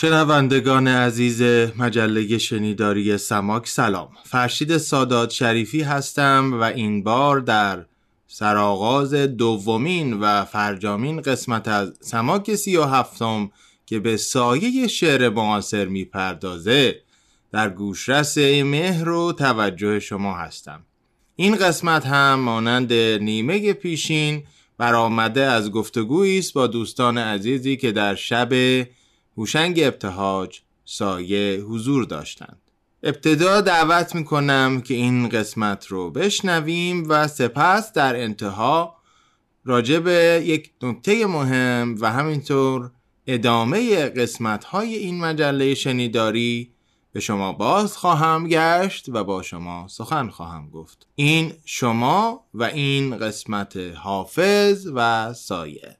شنوندگان عزیز مجله شنیداری سماک سلام. فرشید سادات شریفی هستم و این بار در سرآغاز دومین و فرجامین قسمت از سماک سی و هفتم که به سایه شعر معاصر می‌پردازه. در گوشرس مهر و توجه شما هستم. این قسمت هم مانند نیمه پیشین برآمده از گفتگویی است با دوستان عزیزی که در شب هوشنگ ابتهاج سایه حضور داشتند. ابتدا دعوت می‌کنم که این قسمت رو بشنویم و سپس در انتها راجع به یک نکته مهم و همینطور ادامه قسمت های این مجله شنیداری به شما باز خواهم گشت و با شما سخن خواهم گفت. این شما و این قسمت حافظ و سایه.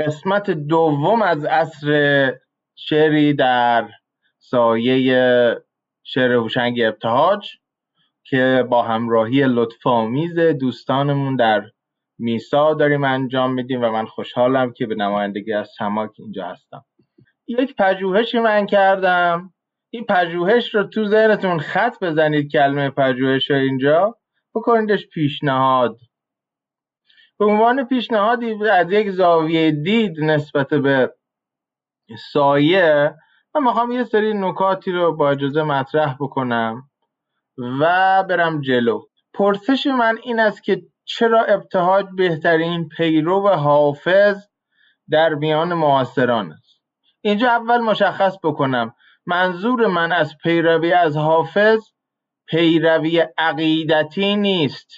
قسمت دوم از عصر شعری در سایه شعر هوشنگ ابتهاج که با همراهی لطفامیز دوستانمون در میسا داریم انجام میدیم و من خوشحالم که به نمایندگی از سماک اینجا هستم. یک پژوهشی من کردم. این پژوهش رو تو ذهنتون خط بزنید کلمه پژوهش رو اینجا. بکنیدش پیشنهاد. به عنوان پیشنهادی از یک زاویه دید نسبت به سایه من می‌خوام یه سری نکاتی رو با اجازه مطرح بکنم و برم جلو. پرسش من این است که چرا ابتهاج بهترین پیرو و حافظ در میان معاصران است؟ اینجا اول مشخص بکنم. منظور من از پیروی از حافظ پیروی عقیدتی نیست.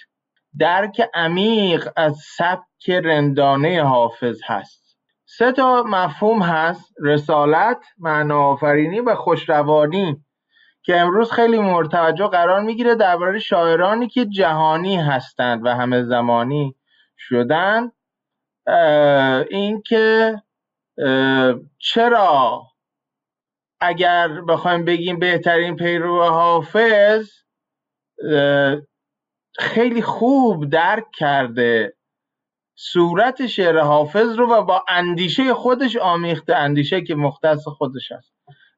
درک عمیق از سبک رندانه حافظ هست. سه تا مفهوم هست رسالت معناآفرینی و خوشروانی که امروز خیلی مورد قرار می‌گیره درباره شاعرانی که جهانی هستند و همه زمانی شدند اینکه چرا اگر بخوایم بگیم بهترین پیرو حافظ خیلی خوب درک کرده. صورت شعر حافظ رو و با اندیشه خودش آمیخته اندیشه که مختص خودش است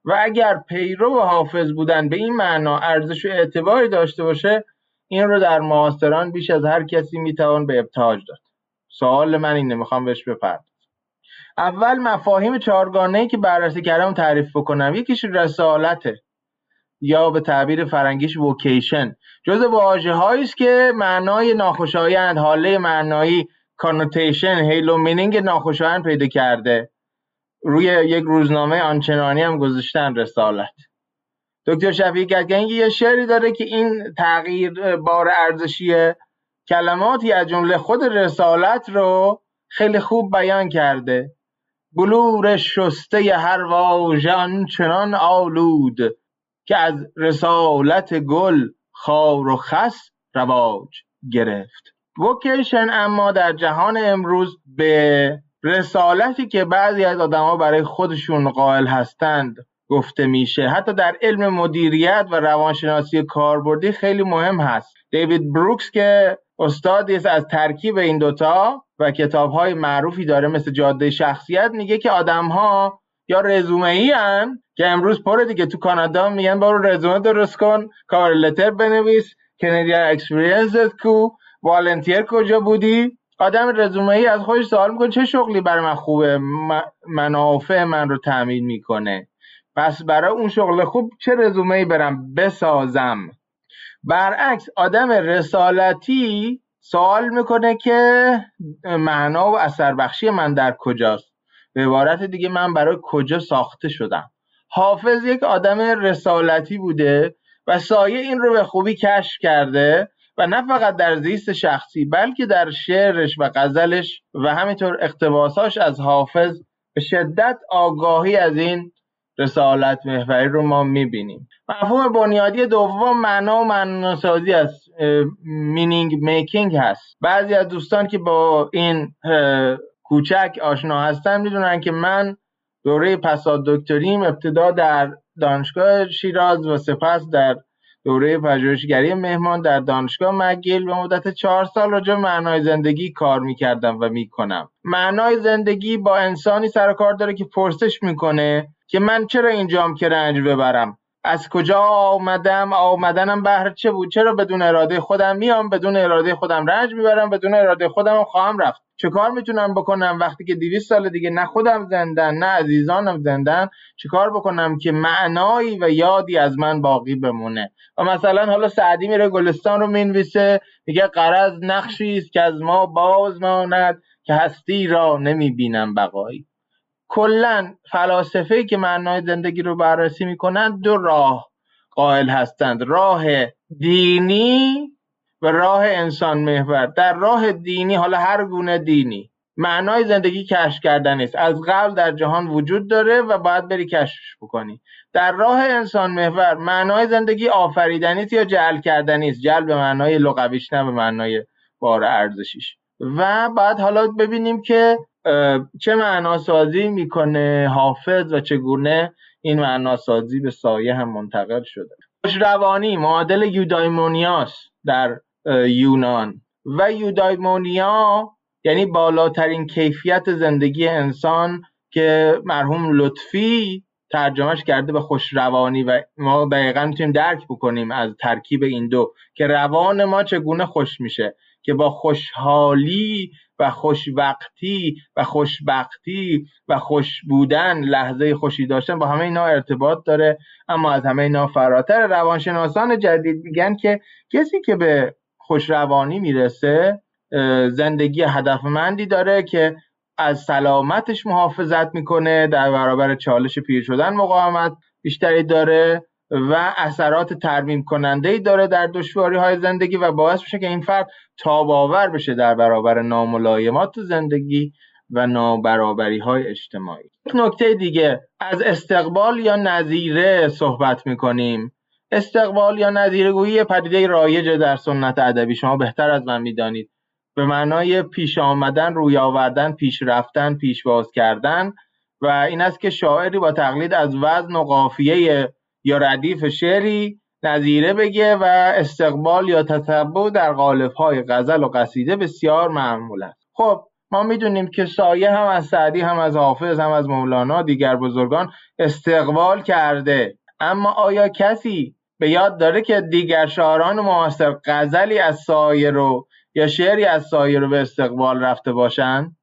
و اگر پیرو حافظ بودن به این معنا ارزش و اعتباری داشته باشه این رو در معاصران بیش از هر کسی می‌توان به ابتهاج داد. سوال من اینه می‌خوام بهش بپردازم. اول مفاهیم چهارگانه که بررسی کردم تعریف بکنم. یکیش رسالته. یا به تعبیر فرنگیش وکیشن جزو واژه‌هاست که معنای ناخوشایند حاله معنایی connotation halo meaning ناخوشایند پیدا کرده. روی یک روزنامه آنچنانی هم گذاشتن رسالت. دکتر شفیعی کدکنی یه شعری داره که این تغییر بار ارزشی کلماتی از جمله خود رسالت رو خیلی خوب بیان کرده. بلور شسته هر واژه چنان آلود که از رسالت گل خار و خس رواج گرفت. وکیشن اما در جهان امروز به رسالتی که بعضی از آدما برای خودشون قائل هستند گفته میشه. حتی در علم مدیریت و روانشناسی کاربردی خیلی مهم هست. دیوید بروکس که استادی است از ترکیب این دوتا و کتاب های معروفی داره مثل جاده شخصیت میگه که آدم ها یا رزومه‌ای‌ان که امروز پر دیگه تو کانادا میگن برو رزومه درست کن cover letter بنویس Canadian experience کو volunteer کجا بودی؟ آدم رزومه ای از خودش سوال می‌کنه چه شغلی برای من خوبه؟ منافع من رو تامین می‌کنه. پس برای اون شغل خوب چه رزومه ای برم بسازم؟ برعکس آدم رسالتی سوال می‌کنه که معنا و اثر بخشی من در کجاست؟ به عبارت دیگه من برای کجا ساخته شدم. حافظ یک آدم رسالتی بوده و سایه این رو به خوبی کشف کرده و نه فقط در زیست شخصی بلکه در شعرش و غزلش و همینطور اقتباساش از حافظ به شدت آگاهی از این رسالت محوری رو ما می‌بینیم. مفهوم بنیادی دوم معنا و معناسازی از مینینگ میکینگ هست. بعضی از دوستان که با این کوچک آشنا هستن می‌دونن که من دوره پساد دکتریم ابتدا در دانشگاه شیراز و سپس در دوره پژوهشگری مهمان در دانشگاه مگیل به مدت چهار سال راجع معنای زندگی کار می‌کردم و می‌کنم. معنای زندگی با انسانی سر کار داره که پرسش می‌کنه که من چرا اینجام که رنج ببرم؟ از کجا آمدم؟ آمدنم بهر چه بود؟ چرا بدون اراده خودم میام؟ بدون اراده خودم رنج می‌برم بدون اراده خودم خواهم رفت. چه کار می‌تونم بکنم؟ وقتی که 200 سال دیگه نه خودم زندن نه عزیزانم زندن چه کار بکنم که معنایی و یادی از من باقی بمونه؟ و مثلا حالا سعدی میره گلستان رو می‌نویسه میگه قرض نقشی است که از ما باز ماند که هستی را نمی‌بینم بقایی. کلا فلاسفه که معنای زندگی رو بررسی می‌کنند دو راه قائل هستند. راه دینی و راه انسان محور. در راه دینی حالا هر گونه دینی معنای زندگی کشف کردن است از قبل در جهان وجود داره و باید بری کشفش بکنی. در راه انسان محور معنای زندگی آفریدنی است یا جعل کردنی است؟ جعل به معنای لغویش نه به معنای بار ارزشیش. و بعد حالا ببینیم که چه معناسازی می‌کنه حافظ و چگونه این معناسازی به سایه هم منتقل شده؟ خوشروانی معادل یودایمونیاس در یونان. و یودایمونیا یعنی بالاترین کیفیت زندگی انسان که مرحوم لطفی ترجمهش کرده به خوشروانی و ما دقیقا می‌تونیم درک بکنیم از ترکیب این دو که روان ما چگونه خوش میشه که با خوشحالی و خوشوقتی و خوشبختی و خوش بودن لحظه خوشی داشتن با همه اینا ارتباط داره. اما از همه اینا فراتر روانشناسان جدید میگن که کسی که به خوشروانی می‌رسه زندگی هدفمندی داره که از سلامتش محافظت می‌کنه در برابر چالش پیر شدن مقاومت بیشتری داره. و اثرات ترمیم کننده ای داره در دشواری های زندگی و باعث میشه که این فرد تاباور بشه در برابر ناملایمات زندگی و نابرابری های اجتماعی نکته دیگه از استقبال یا نظیره صحبت می‌کنیم. استقبال یا نظیره گویی پدیده رایج در سنت ادبی. شما بهتر از من می‌دانید. به معنای پیش آمدن روی آوردن پیش رفتن پیش باز کردن. و این است که شاعری با تقلید از وزن و قافیه یا ردیف شعری نظیره بگه و استقبال یا تتبع در های غزل و قصیده بسیار معمول است. خب ما می‌دونیم که سایه هم از سعدی هم از حافظ هم از مولانا دیگر بزرگان استقبال کرده. اما آیا کسی به یاد داره که دیگر شاعران معاصر غزلی از سایه رو یا شعری از سایه رو به استقبال رفته باشند؟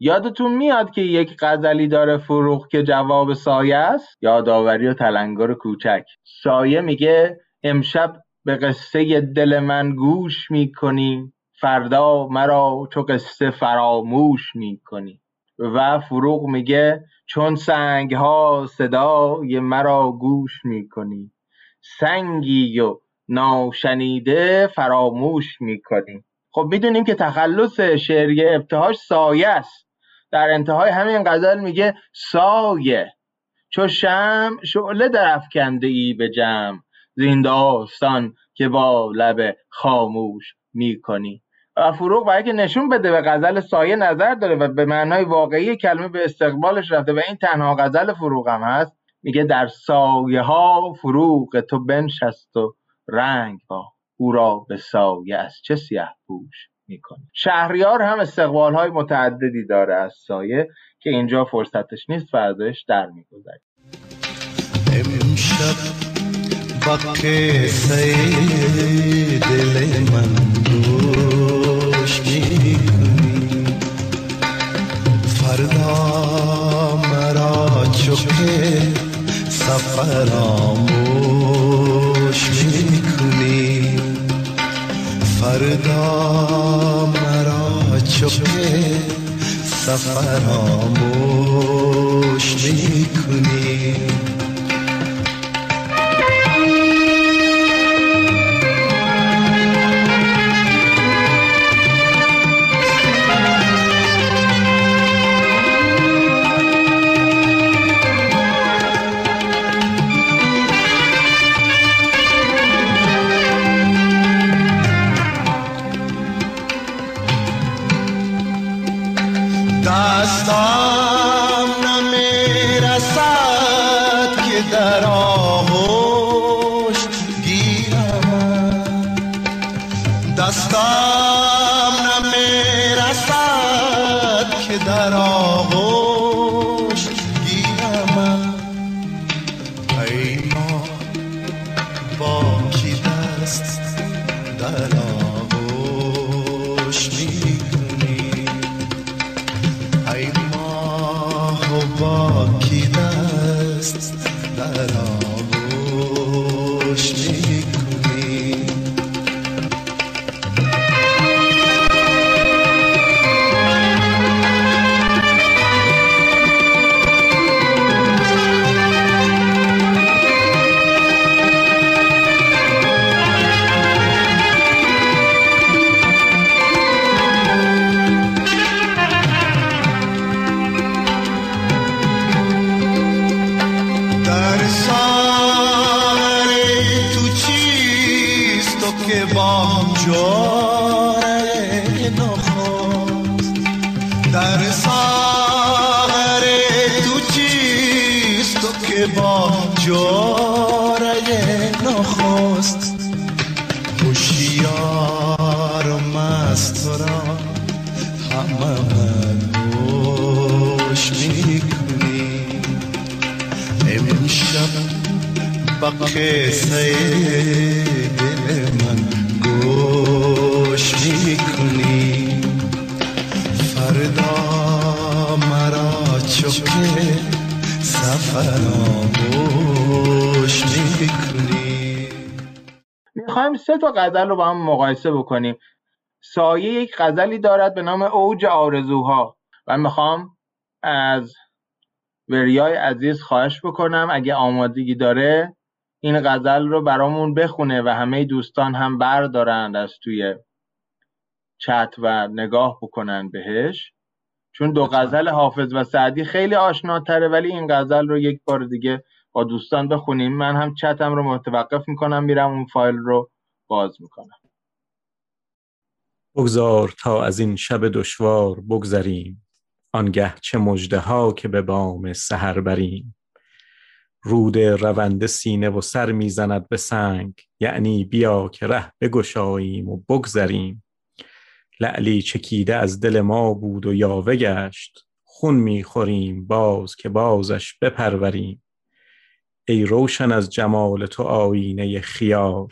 یادتون میاد که یک غزلی داره فروغ که جواب سایه است؟ یادآوری و تلنگر کوچک. سایه میگه امشب به قصه دل من گوش می‌کنی. فردا مرا تو قصه فراموش می‌کنی. و فروغ میگه چون سنگ ها صدای مرا گوش می‌کنی. سنگی و ناشنیده فراموش می‌کنی. خب می‌دونیم که تخلص شعری ابتهاش سایه است. در انتهای همین غزل میگه سایه. چو شم شعله در افکنده ای به جمع. زین که با لب خاموش می‌کنی. و فروغ برای که نشون بده به غزل سایه نظر داره و به معنای واقعی کلمه به استقبالش رفته و این تنها غزل فروغ هم هست میگه در سایه ها فروغ تو بنشست و رنگ با او را به سایه از چه سیه پوش. می‌کنه شهریار هم استقبال های متعددی داره از سایه که اینجا فرصتش نیست ازش در می‌گذاریم امشب دل من دوش می‌کنی. فردا مرا چوکه سفراموش فردا مرا چوکه سفراموش می‌کنی. می‌خوایم سه تا غزل رو با هم مقایسه بکنیم. سایه یک غزلی دارد به نام اوج آرزوها و می‌خوام از وریای عزیز خواهش بکنم اگه آمادگی داره این غزل رو برامون بخونه و همه دوستان هم بردارند از توی چت و نگاه بکنن بهش. چون دو غزل حافظ و سعدی خیلی آشناتره ولی این غزل رو یک بار دیگه با دوستان بخونیم. من هم چتم رو متوقف می‌کنم میرم اون فایل رو باز می‌کنم. بگذار تا از این شب دشوار بگذریم. آنگه چه مجده ها که به بام سحر بریم. رود رونده سینه و سر می‌زند به سنگ. یعنی بیا که ره بگشاییم و بگذریم. لعلی چکیده از دل ما بود و یاوه گشت. خون می‌خوریم باز که بازش بپروریم. ای روشن از جمال تو آینه خیال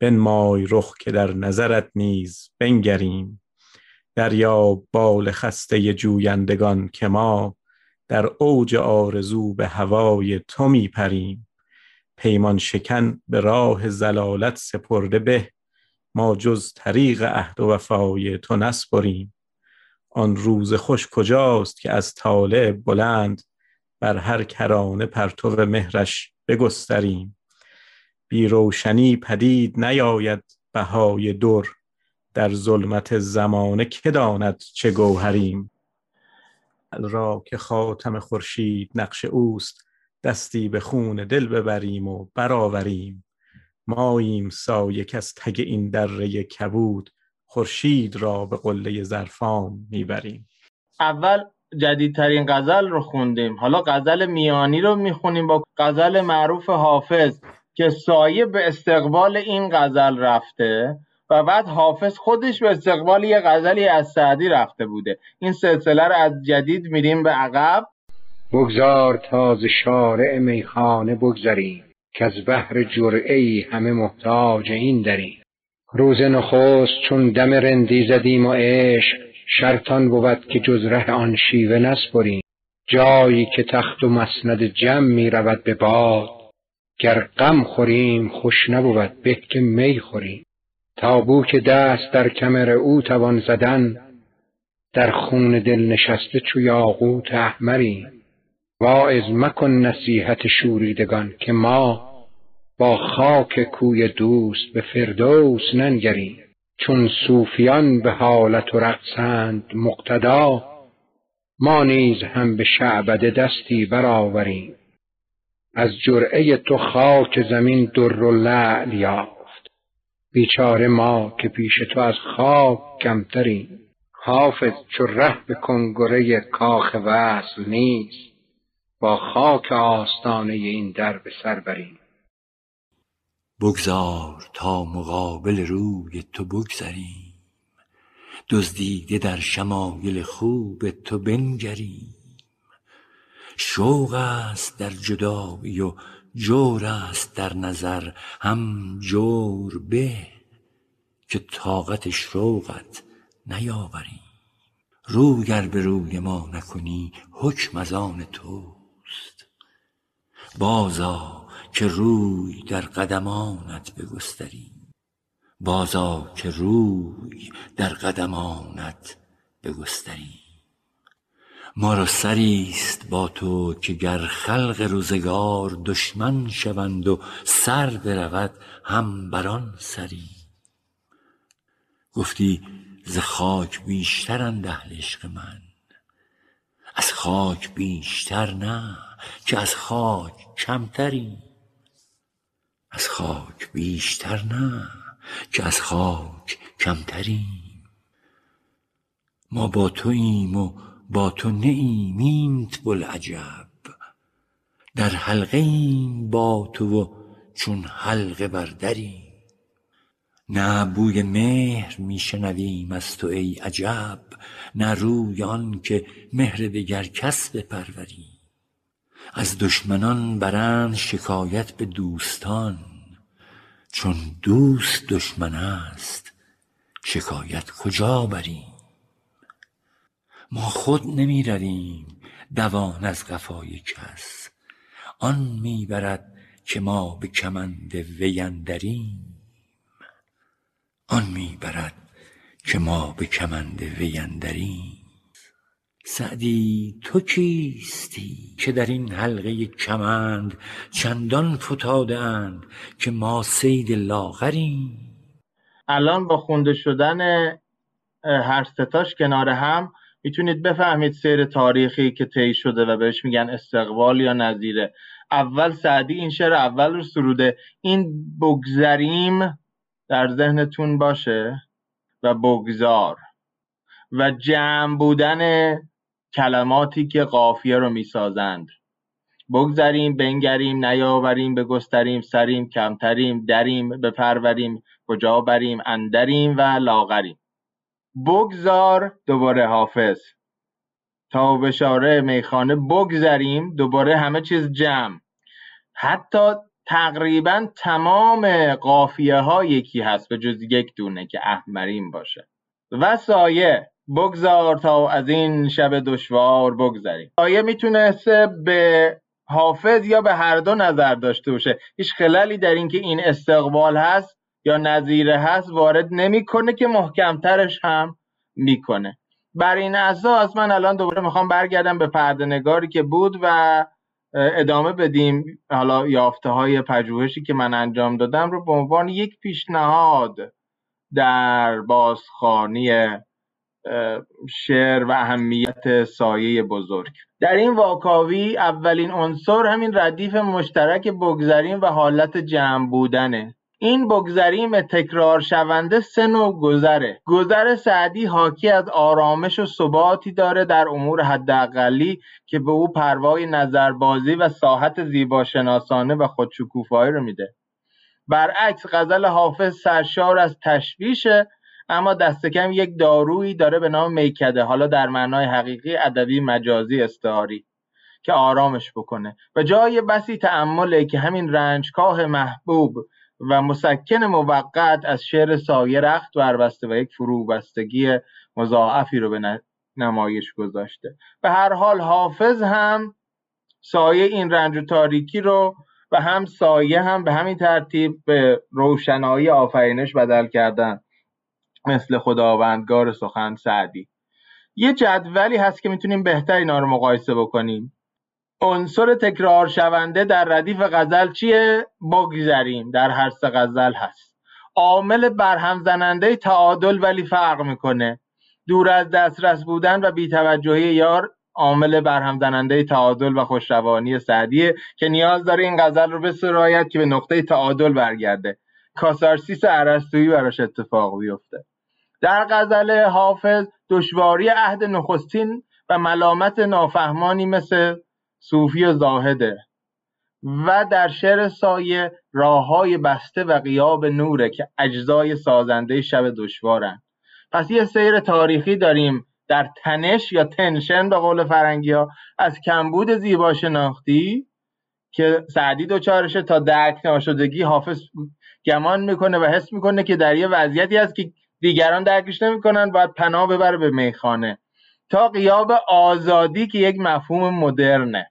بنمای رخ که در نظرت نیز بنگریم. دریا بال خسته جویندگان که ما در اوج آرزو به هوای تو می پریم. پیمان شکن به راه زلالت سپرده به ما جز طریق عهد و وفای تو نسپریم. آن روز خوش کجاست که از طالع بلند بر هر کرانه پرتو مهرش بگستریم. بی روشنی پدید نیاید بهای در در ظلمت زمانه که داند چه گوهریم. را که خاتم خورشید نقش اوست دستی به خون دل ببریم و برآوریم. ماییم سایه از تگ این دره کبود خورشید را به قله زرفام می‌بریم. اول جدیدترین غزل رو خوندیم. حالا غزل میانی رو می‌خونیم با غزل معروف حافظ که سایه به استقبال این غزل رفته و بعد حافظ خودش به استقبال یه غزلی از سعدی رفته بوده. این سلسله رو از جدید میریم به عقب. بگذار تاز شارع میخانه بگذریم. که از بحر جرعه ای همه محتاج این داریم. روز نخست چون دم رندی زدیم و عشق شرطان بود که جز ره آن شیوه نسپریم. جایی که تخت و مسند جمع می رود به باد گر غم خوریم خوش نبود به که می خوریم. تابو که دست در کمر او توان زدن در خون دل نشسته چو یاقوت احمریم. واعظ مکن نصیحت شوریدگان که ما با خاک کوی دوست به فردوس ننگریم. چون صوفیان به حالت و رقصند مقتدا ما نیز هم به شعبده دستی برآوریم. از جرعه تو خاک زمین در و لعل یافت. بیچاره ما که پیش تو از خاک کمتریم. حافظ چو ره به کنگره کاخ وصل نیست. با خاک آستانه این در به سر بریم. بگذار تا مقابل روی تو بگذریم. دزدیده در شمایل خوب تو بنگریم. شوق است در جدایی و جور است در نظر هم جور به که طاقت شوقت نیاوریم. رو گر به روی ما نکنی حکم از آن توست بازا که روی در قدمانت بگستریم بازا که روی در قدمانت بگستریم ما را سریست با تو که گر خلق روزگار دشمن شوند و سر برود هم بر آن سریم گفتی ز خاک بیشترند اهل عشق من. از خاک بیشتر نه. که از خاک کمتریم از خاک بیشتر نه که از خاک کمتریم ما با توییم و با تو نه ایم اینت بوالعجب. در حلقه ایم با تو و چون حلقه بر دریم. نه بوی مهر می شنویم از تو ای عجب نه روی آن که مهر دگر کس بپروریم. از دشمنان برند شکایت به دوستان. چون دوست دشمن است شکایت کجا بریم؟ ما خود نمی رویم دوان از قفای کس. آن می برد که ما به کمند وی اندریم. آن می برد که ما به کمند وی اندریم. سعدی تو کیستی که در این حلقه کمند چندان فتاده اند که ما صید لاغریم؟ الان با خونده شدن هر ستاش کنار هم می‌تونید بفهمید سیر تاریخی که طی شده و بهش میگن استقبال یا نظیره. اول سعدی این شعر اول رو سروده. این بگذریم در ذهنتون باشه و بگذار. و جمع بودن کلماتی که قافیه رو می‌سازند. بگذریم بنگریم نیاوریم بگستریم سریم کمتریم دریم بپروریم کجا بریم اندریم و لاغریم. بگذار دوباره حافظ. تا بشاره میخانه بگذریم دوباره همه چیز جمع. حتی تقریبا تمام قافیه ها یکی هست به جز یک دونه که احمرین باشه. و سایه. بگذار تا از این شب دشوار بگذریم. سایه می‌تونسته به حافظ یا به هر دو نظر داشته باشه. هیچ خلالی در اینکه این استقبال هست یا نظیره هست وارد نمی‌کنه که محکمترش هم می‌کنه. بر این اساس من الان دوباره می‌خوام برگردم به پردنگاری که بود و ادامه بدیم. حالا یافته های پژوهشی که من انجام دادم رو به عنوان یک پیشنهاد در بازخانی شعر و اهمیت سایه بزرگ. در این واکاوی اولین عنصر همین ردیف مشترک بگذریم و حالت جمع بودنه. این بگذریم تکرار شونده سه نوع گذره. گذر سعدی حاکی از آرامش و ثباتی داره در امور حداقلی که به او پروای نظربازی و ساحت زیباشناسانه و خودشکوفایی رو میده. برعکس غزل حافظ سرشار از تشویشه اما دست کم یک دارویی داره به نام میکده حالا در معنای حقیقی ادبی مجازی استعاری که آرامش بکنه. و جای بسی تأمله که همین رنجکاه محبوب و مسکن موقت از شعر سایه رخت بربسته و یک فروبستگی مضاعفی رو به نمایش گذاشته. به هر حال حافظ هم سایه این رنج و تاریکی رو و هم سایه هم به همین ترتیب به روشنایی آفرینش بدل کردن. مثل خداوندگار سخن سعدی. یه جدولی هست که می‌تونیم بهتر اینا رو مقایسه بکنیم. عنصر تکرار شونده در ردیف غزل چیه؟ بگذریم در هر سه غزل هست. عامل برهم زننده تعادل ولی فرق می‌کنه. دور از دسترس بودن و بیتوجهی یار عامل برهم زننده تعادل و خوشروانی سعدیه که نیاز داره این غزل رو به سرایت که به نقطه تعادل برگرده. کاسارسیس عرستویی براش اتفاق بیفته. در غزل حافظ دشواری عهد نخستین و ملامت نافهمانی مثل صوفی و زاهده و در شعر سایه راههای بسته و قیاب نوره که اجزای سازنده شب دشوارن. پس یه سیر تاریخی داریم در تنش یا تنشن به قول فرنگی ها از کمبود زیبا شناختی که سعدی دوچارشه تا درک ناشدگی حافظ گمان می‌کنه و حس می‌کنه که در یه وضعیتی هست که دیگران درکش نمی‌کنن باید پناه ببره به میخانه. تا قیاب آزادی که یک مفهوم مدرنه.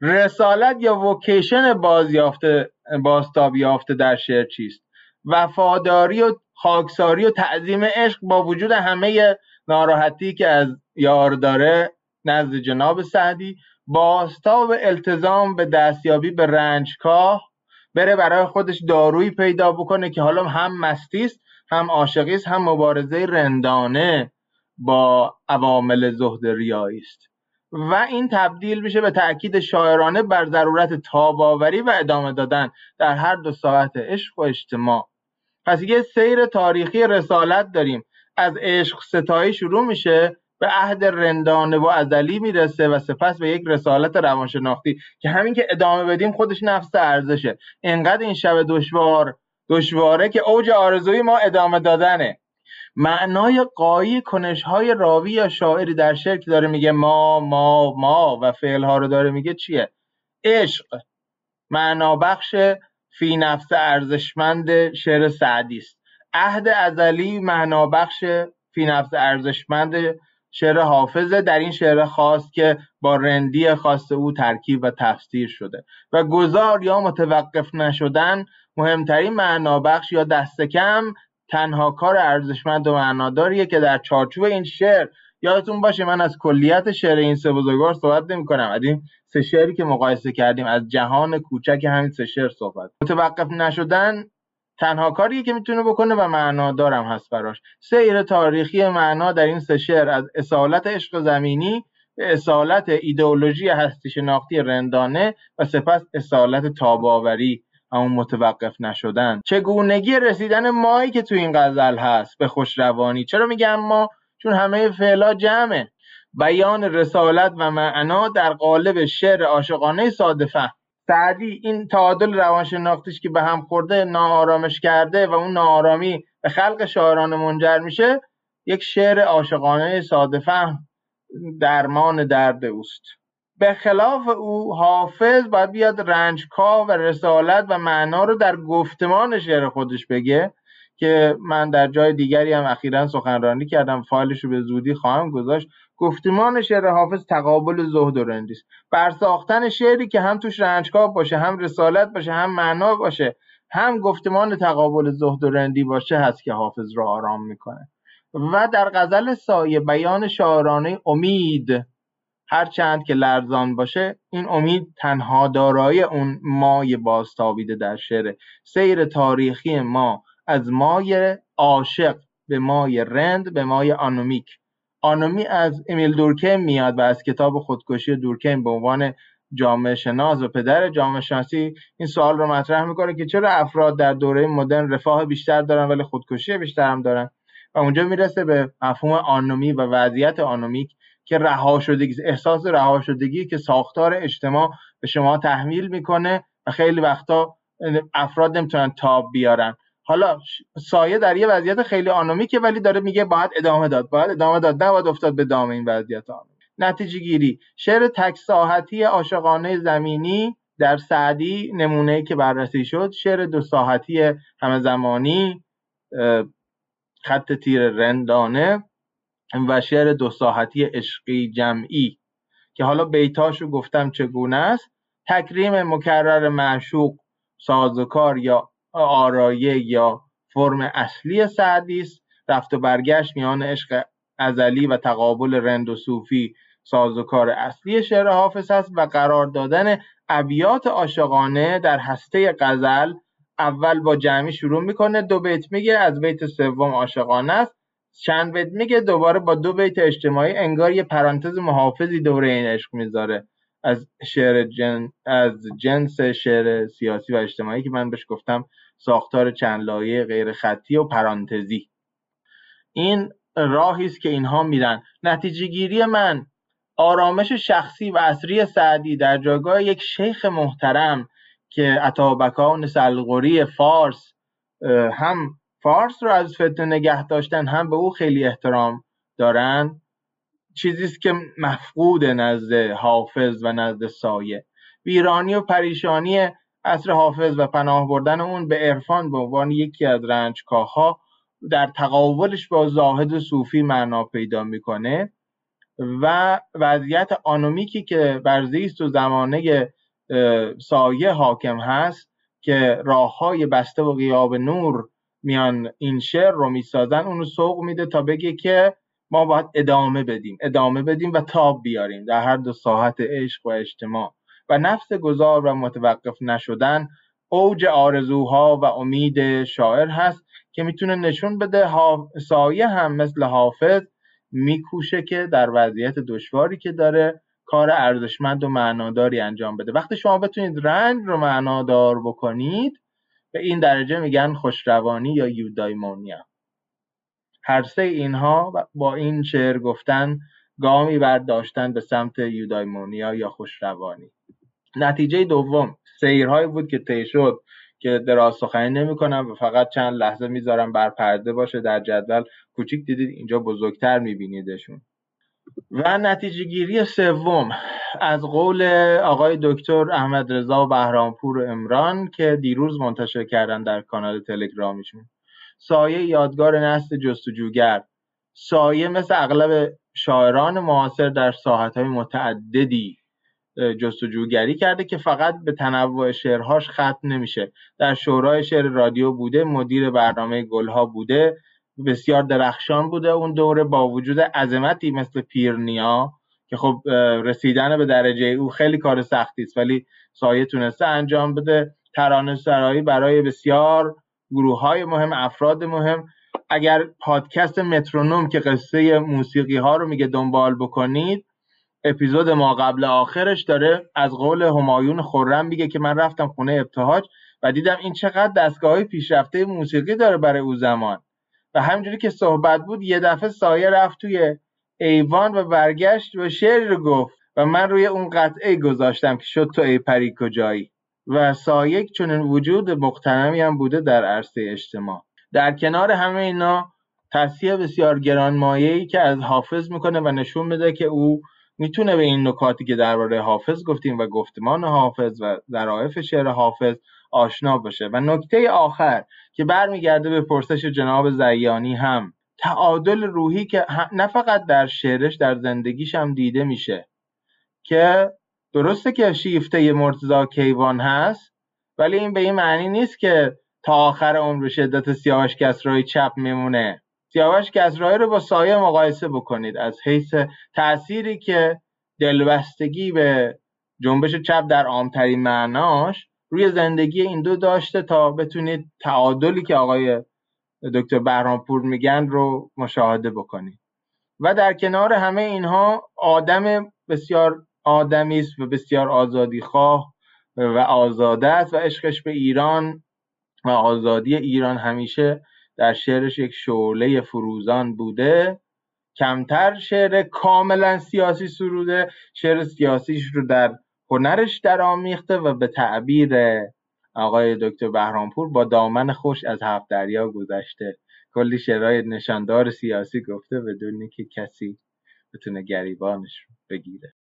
رسالت یا وکیشن بازیافته بازتاب یافته در شعر چیست؟ وفاداری و خاکساری و تعظیم عشق با وجود همه ناراحتی که از یار داره نزد جناب سعدی بازتاب التزام به دستیابی به رنجکاه بره برای خودش دارویی پیدا بکنه که حالا هم مستی است هم عاشقی است هم مبارزه رندانه با عوامل زهد ریایی است. و این تبدیل میشه به تاکید شاعرانه بر ضرورت تاباوری و ادامه دادن در هر دو ساعت عشق و اجتماع. پس یه سیر تاریخی رسالت داریم. از عشق ستایی شروع میشه به عهد رندانه و ازلی می‌رسه و سپس به یک رسالت روانشناختی که همین که ادامه بدیم خودش نفس ارزشه. انقدر این شب دشوار دشواره که اوج آرزوی ما ادامه دادنه. معنای قایی کنش های راوی یا شاعری در شعر که داره میگه ما ما ما و فعل ها رو داره میگه چیه؟ عشق. معنا بخش فی نفس ارزشمند شعر سعدی است. عهد ازلی معنا بخش فی نفس ارزشمند شعر حافظه در این شعر خاص که با رندی خاص او ترکیب و تفسیر شده. و گذار یا متوقف نشدن مهمترین معنابخش یا دست کم تنها کار ارزشمند و معناداریه که در چارچوب این شعر یادتون باشه من از کلیت شعر این سه بزرگوار صحبت نمی کنم از این سه شعری که مقایسه کردیم از جهان کوچک همین سه شعر صحبت. متوقف نشدن تنها کاریه که می‌تونه بکنه و معنادارم هست براش. سیر تاریخی معنا در این سه شعر از اصالت عشق زمینی به اصالت ایدئولوژی هستی شناختی رندانه و سپس اصالت تاباوری همون متوقف نشدن. چگونگی رسیدن مایی که تو این غزل هست به خوشروانی چرا میگم ما؟ چون همه فعلا جمعه. بیان رسالت و معنا در قالب شعر عاشقانه ساده فهم. سعدی این تعادل روانشناختیش که به هم خورده ناآرامش کرده و اون ناآرامی به خلق شاعرانه منجر میشه یک شعر عاشقانه ساده فهم درمان درد اوست. به خلاف او حافظ باید بیاد رنجکا و رسالت و معنا رو در گفتمان شعر خودش بگه که من در جای دیگری هم اخیرا سخنرانی کردم فایلش رو به زودی خواهم گذاشت. گفتمان شعر حافظ تقابل زهد و رندی است. بر ساختن شعری که هم توش رنجکاو باشه هم رسالت باشه هم معنا باشه هم گفتمان تقابل زهد و رندی باشه هست که حافظ را آرام می‌کنه. و در غزل سایه بیان شاعرانه امید. هر چند که لرزان باشه این امید تنها دارای اون مای بازتابیده در شعر. سیر تاریخی ما از مای عاشق به مای رند به مای آنومیک. آنومی از امیل دورکیم میاد و از کتاب خودکشی دورکیم به عنوان جامعه شناس و پدر جامعه شناسی این سوال رو مطرح می‌کنه که چرا افراد در دوره مدرن رفاه بیشتر دارن ولی خودکشی بیشتر هم دارن؟ و اونجا می‌رسه به مفهوم آنومی و وضعیت آنومیک که رها شدگی احساس رها شدگی که ساختار اجتماع به شما تحمیل می‌کنه و خیلی وقتا افراد نمی‌تونن تاب بیارن. حالا سایه در یه وضعیت خیلی آنومیکه ولی داره میگه باید ادامه داد. باید ادامه داد. باید افتاد به دام این وضعیت آنومیک نتیجه گیری. شعر تک ساحتی عاشقانه زمینی در سعدی نمونه که بررسی شد. شعر دو ساحتی همه زمانی خط تیر رندانه. و شعر دو ساحتی عشقی جمعی که حالا بیتاشو گفتم چگونه است؟ تکریم مکرر معشوق سازوکار یا آرایه یا فرم اصلی سعدی است. رفت و برگشت میان عشق ازلی و تقابل رند و صوفی سازوکار اصلی شعر حافظ است و قرار دادن ابیات عاشقانه در هسته غزل اول با جمعی شروع می‌کنه. دو بیت میگه از بیت سوم عاشقانه است. چند بیت میگه دوباره با دو بیت اجتماعی انگار یه پرانتز محافظی دوره این عشق می‌ذاره. از شعر جن... از جنس شعر سیاسی و اجتماعی که من بهش گفتم ساختار چند لایه غیر خطی و پرانتزی. این راهی است که اینها میرن. نتیجه گیری من آرامش شخصی و اصری سعدی در جایگاه یک شیخ محترم که عطابکان سلغوری فارس هم فارس رو از فتنه نگه داشتن هم به او خیلی احترام دارن. چیزی است که مفقود نزد حافظ و نزد سایه. ویرانی و پریشانی اصر حافظ و پناه بردن اون به عرفان به عنوان یکی از رنجکاها در تقابلش با زاهد صوفی معنا پیدا می‌کنه و وضعیت آنومیکی که بر زیست و زمانه سایه حاکم هست که راه های بسته و غیاب نور میان این شعر رو می‌سازن اونو سوق میده تا بگه که ما باید ادامه بدیم ادامه بدیم و تاب بیاریم در هر دو ساحت عشق و اجتماع. و نفس گذار و متوقف نشدن اوج آرزوها و امید شاعر هست که می‌تونه نشون بده سایه هم مثل حافظ میکوشه که در وضعیت دشواری که داره کار ارزشمند و معناداری انجام بده. وقتی شما بتونید رنج رو معنادار بکنید به این درجه میگن خوشروانی یا یودایمونیا. هر سه اینها با این شعر گفتن گامی برداشتن به سمت یودایمونیا یا خوشروانی. نتیجه دوم سیرهایی بود که طی شد که دراز سخنی نمی‌کنم و فقط چند لحظه می‌ذارم بر پرده باشه. در جدول کوچیک دیدید اینجا بزرگتر میبینیدشون. و نتیجه گیری سوم از قول آقای دکتر احمد رضا بهرامپور امران که دیروز منتشر کردن در کانال تلگرامیشون. سایه یادگار نسل جستجوگر. سایه مثل اغلب شاعران معاصر در ساحتهای متعددی جستجوگری کرده که فقط به تنوع شعرهاش ختم نمیشه. در شورای شعر رادیو بوده مدیر برنامه گلها بوده بسیار درخشان بوده. اون دوره با وجود عظمتی مثل پیرنیا که خب رسیدن به درجه او خیلی کار سختی است ولی سایه تونسته انجام بده. ترانه سرایی برای بسیار گروه های مهم افراد مهم. اگر پادکست مترونوم که قصه موسیقی ها رو میگه دنبال بکنید اپیزود ما قبل آخرش داره از قول همایون خورم میگه که من رفتم خونه ابتهاج و دیدم این چقدر دستگاه پیشرفته موسیقی داره برای او زمان. و همینجوری که صحبت بود یه دفعه سایه رفت توی ایوان و برگشت و شعری رو گفت و من روی اون قطعه گذاشتم که شد تو ای پری کجایی. و سایه چون وجود مقتنمی هم بوده در عرصه اجتماع. در کنار همه اینا تصحیح بسیار گرانمایه‌ای که از حافظ می‌کنه و نشون میده که او می‌تونه به این نکاتی که درباره حافظ گفتیم و گفتمان حافظ و ظرافت شعر حافظ آشنا باشه. و نکته آخر که برمیگرده به پرسش جناب زیانی هم تعادل روحی که نه فقط در شعرش در زندگیش هم دیده میشه. که درسته که شیفته مرتضا کیوان هست ولی این به این معنی نیست که تا آخر عمر شدت سیاوش کسرای چپ میمونه. سیاوش کسرایی رو با سایه مقایسه بکنید. از حیث تأثیری که دلبستگی به جنبش چپ در عامترین معناش روی زندگی این دو داشته تا بتونید تعادلی که آقای دکتر بهرامپور میگن رو مشاهده بکنید و در کنار همه اینها آدم بسیار آدمی است و بسیار آزادی خواه و آزاده است و عشقش به ایران و آزادی ایران همیشه در شعرش یک شعله فروزان بوده. کمتر شعر کاملا سیاسی سروده شعر سیاسیش رو در هنرش در آمیخته و به تعبیر آقای دکتر بهرامپور با دامن خوش از هفت دریا گذشته. کلی شعرهای نشاندار سیاسی گفته بدون که کسی بتونه گریبانش بگیره.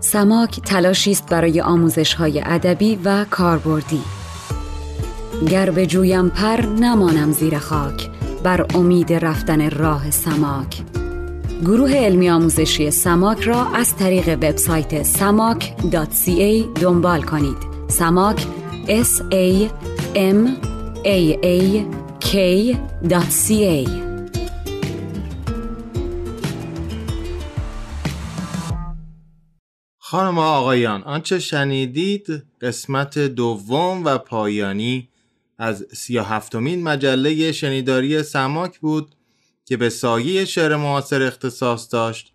سماک تلاشی است برای آموزش های ادبی و کاربردی. گر به جویم پر نمانم زیر خاک بر امید رفتن راه سماک. گروه علمی آموزشی سماک را از طریق وبسایت samak.ca دنبال کنید. سماک s a m a a k.ca خانم و آقایان آنچه شنیدید قسمت دوم و پایانی از سی هفتمین مجله شنیداری سماک بود که به سایه شعر معاصر اختصاص داشت.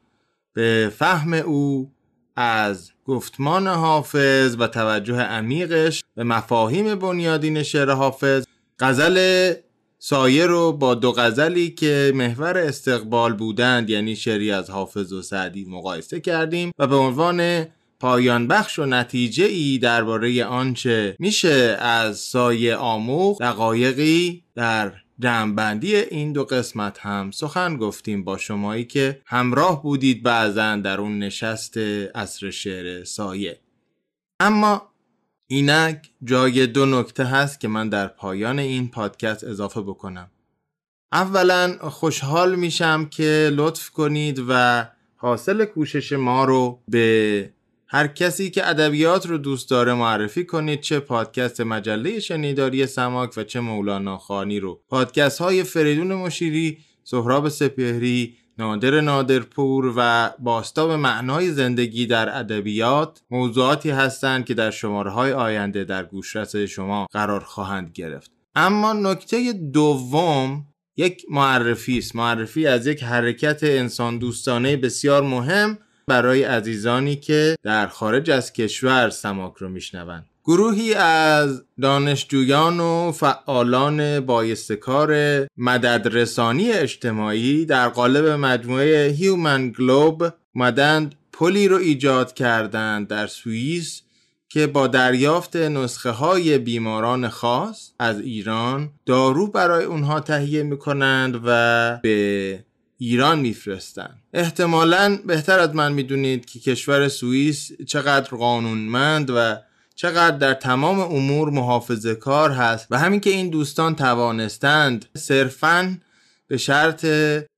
به فهم او از گفتمان حافظ و توجه عمیقش به مفاهیم بنیادین شعر حافظ غزل سایه رو با دو غزلی که محور استقبال بودند یعنی شعری از حافظ و سعدی مقایسه کردیم و به عنوان پایان بخش و نتیجه ای درباره آنچه میشه از سایه آموخ دقایقی در جمعبندی این دو قسمت هم سخن گفتیم با شمایی که همراه بودید بعضا در اون نشست اصر شعر سایه. اما اینک جای دو نکته هست که من در پایان این پادکست اضافه بکنم. اولا خوشحال میشم که لطف کنید و حاصل کوشش ما رو به هر کسی که ادبیات رو دوست داره معرفی کنید چه پادکست مجله شنیداری سماک و چه مولانا خانی رو. پادکست های فریدون مشیری سهراب سپهری نادر نادرپور و باستاب معنای زندگی در ادبیات موضوعاتی هستند که در شماره های آینده در گوشرس شما قرار خواهند گرفت. اما نکته دوم یک معرفی است. معرفی از یک حرکت انسان دوستانه بسیار مهم برای عزیزانی که در خارج از کشور سماک رو میشنوند. گروهی از دانشجویان و فعالان با ابتکار مددرسانی اجتماعی در قالب مجموعه Human Globe مدند پلی رو ایجاد کردند در سوئیس که با دریافت نسخه های بیماران خاص از ایران دارو برای اونها تهیه می‌کنند و به ایران میفرستند احتمالا بهتر از من می‌دونید که کشور سوئیس چقدر قانونمند و چقدر در تمام امور محافظه کار هست و همین که این دوستان توانستند صرفا به شرط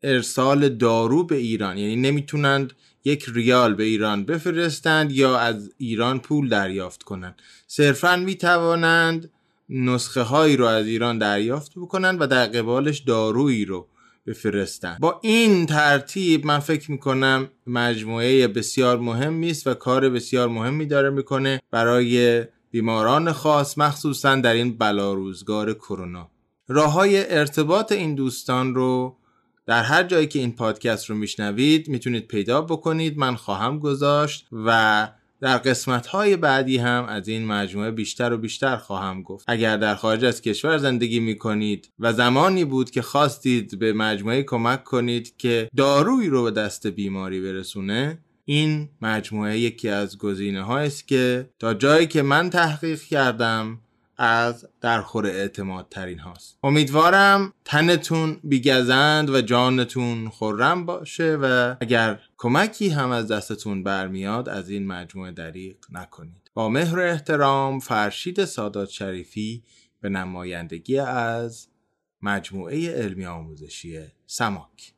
ارسال دارو به ایران یعنی نمی‌تونند یک ریال به ایران بفرستند یا از ایران پول دریافت کنند. صرفا می‌توانند نسخه هایی رو از ایران دریافت بکنند و در قبالش دارویی رو بفرستن با این ترتیب من فکر می‌کنم مجموعه بسیار مهمی است و کار بسیار مهمی داره می‌کنه برای بیماران خاص مخصوصا در این بلا روزگار کرونا. راه های ارتباط این دوستان رو در هر جایی که این پادکست رو میشنوید می‌تونید پیدا بکنید. من خواهم گذاشت و در قسمت های بعدی هم از این مجموعه بیشتر و بیشتر خواهم گفت. اگر در خارج از کشور زندگی می کنید و زمانی بود که خواستید به مجموعه کمک کنید که دارویی رو به دست بیماری برسونه این مجموعه یکی از گزینه است که تا جایی که من تحقیق کردم از درخور اعتماد ترین هاست. امیدوارم تنتون بیگزند و جانتون خورم باشه و اگر کمکی هم از دستتون برمیاد از این مجموعه دریق نکنید. با مهر احترام فرشید سادات شریفی به نمایندگی از مجموعه علمی آموزشی سماک.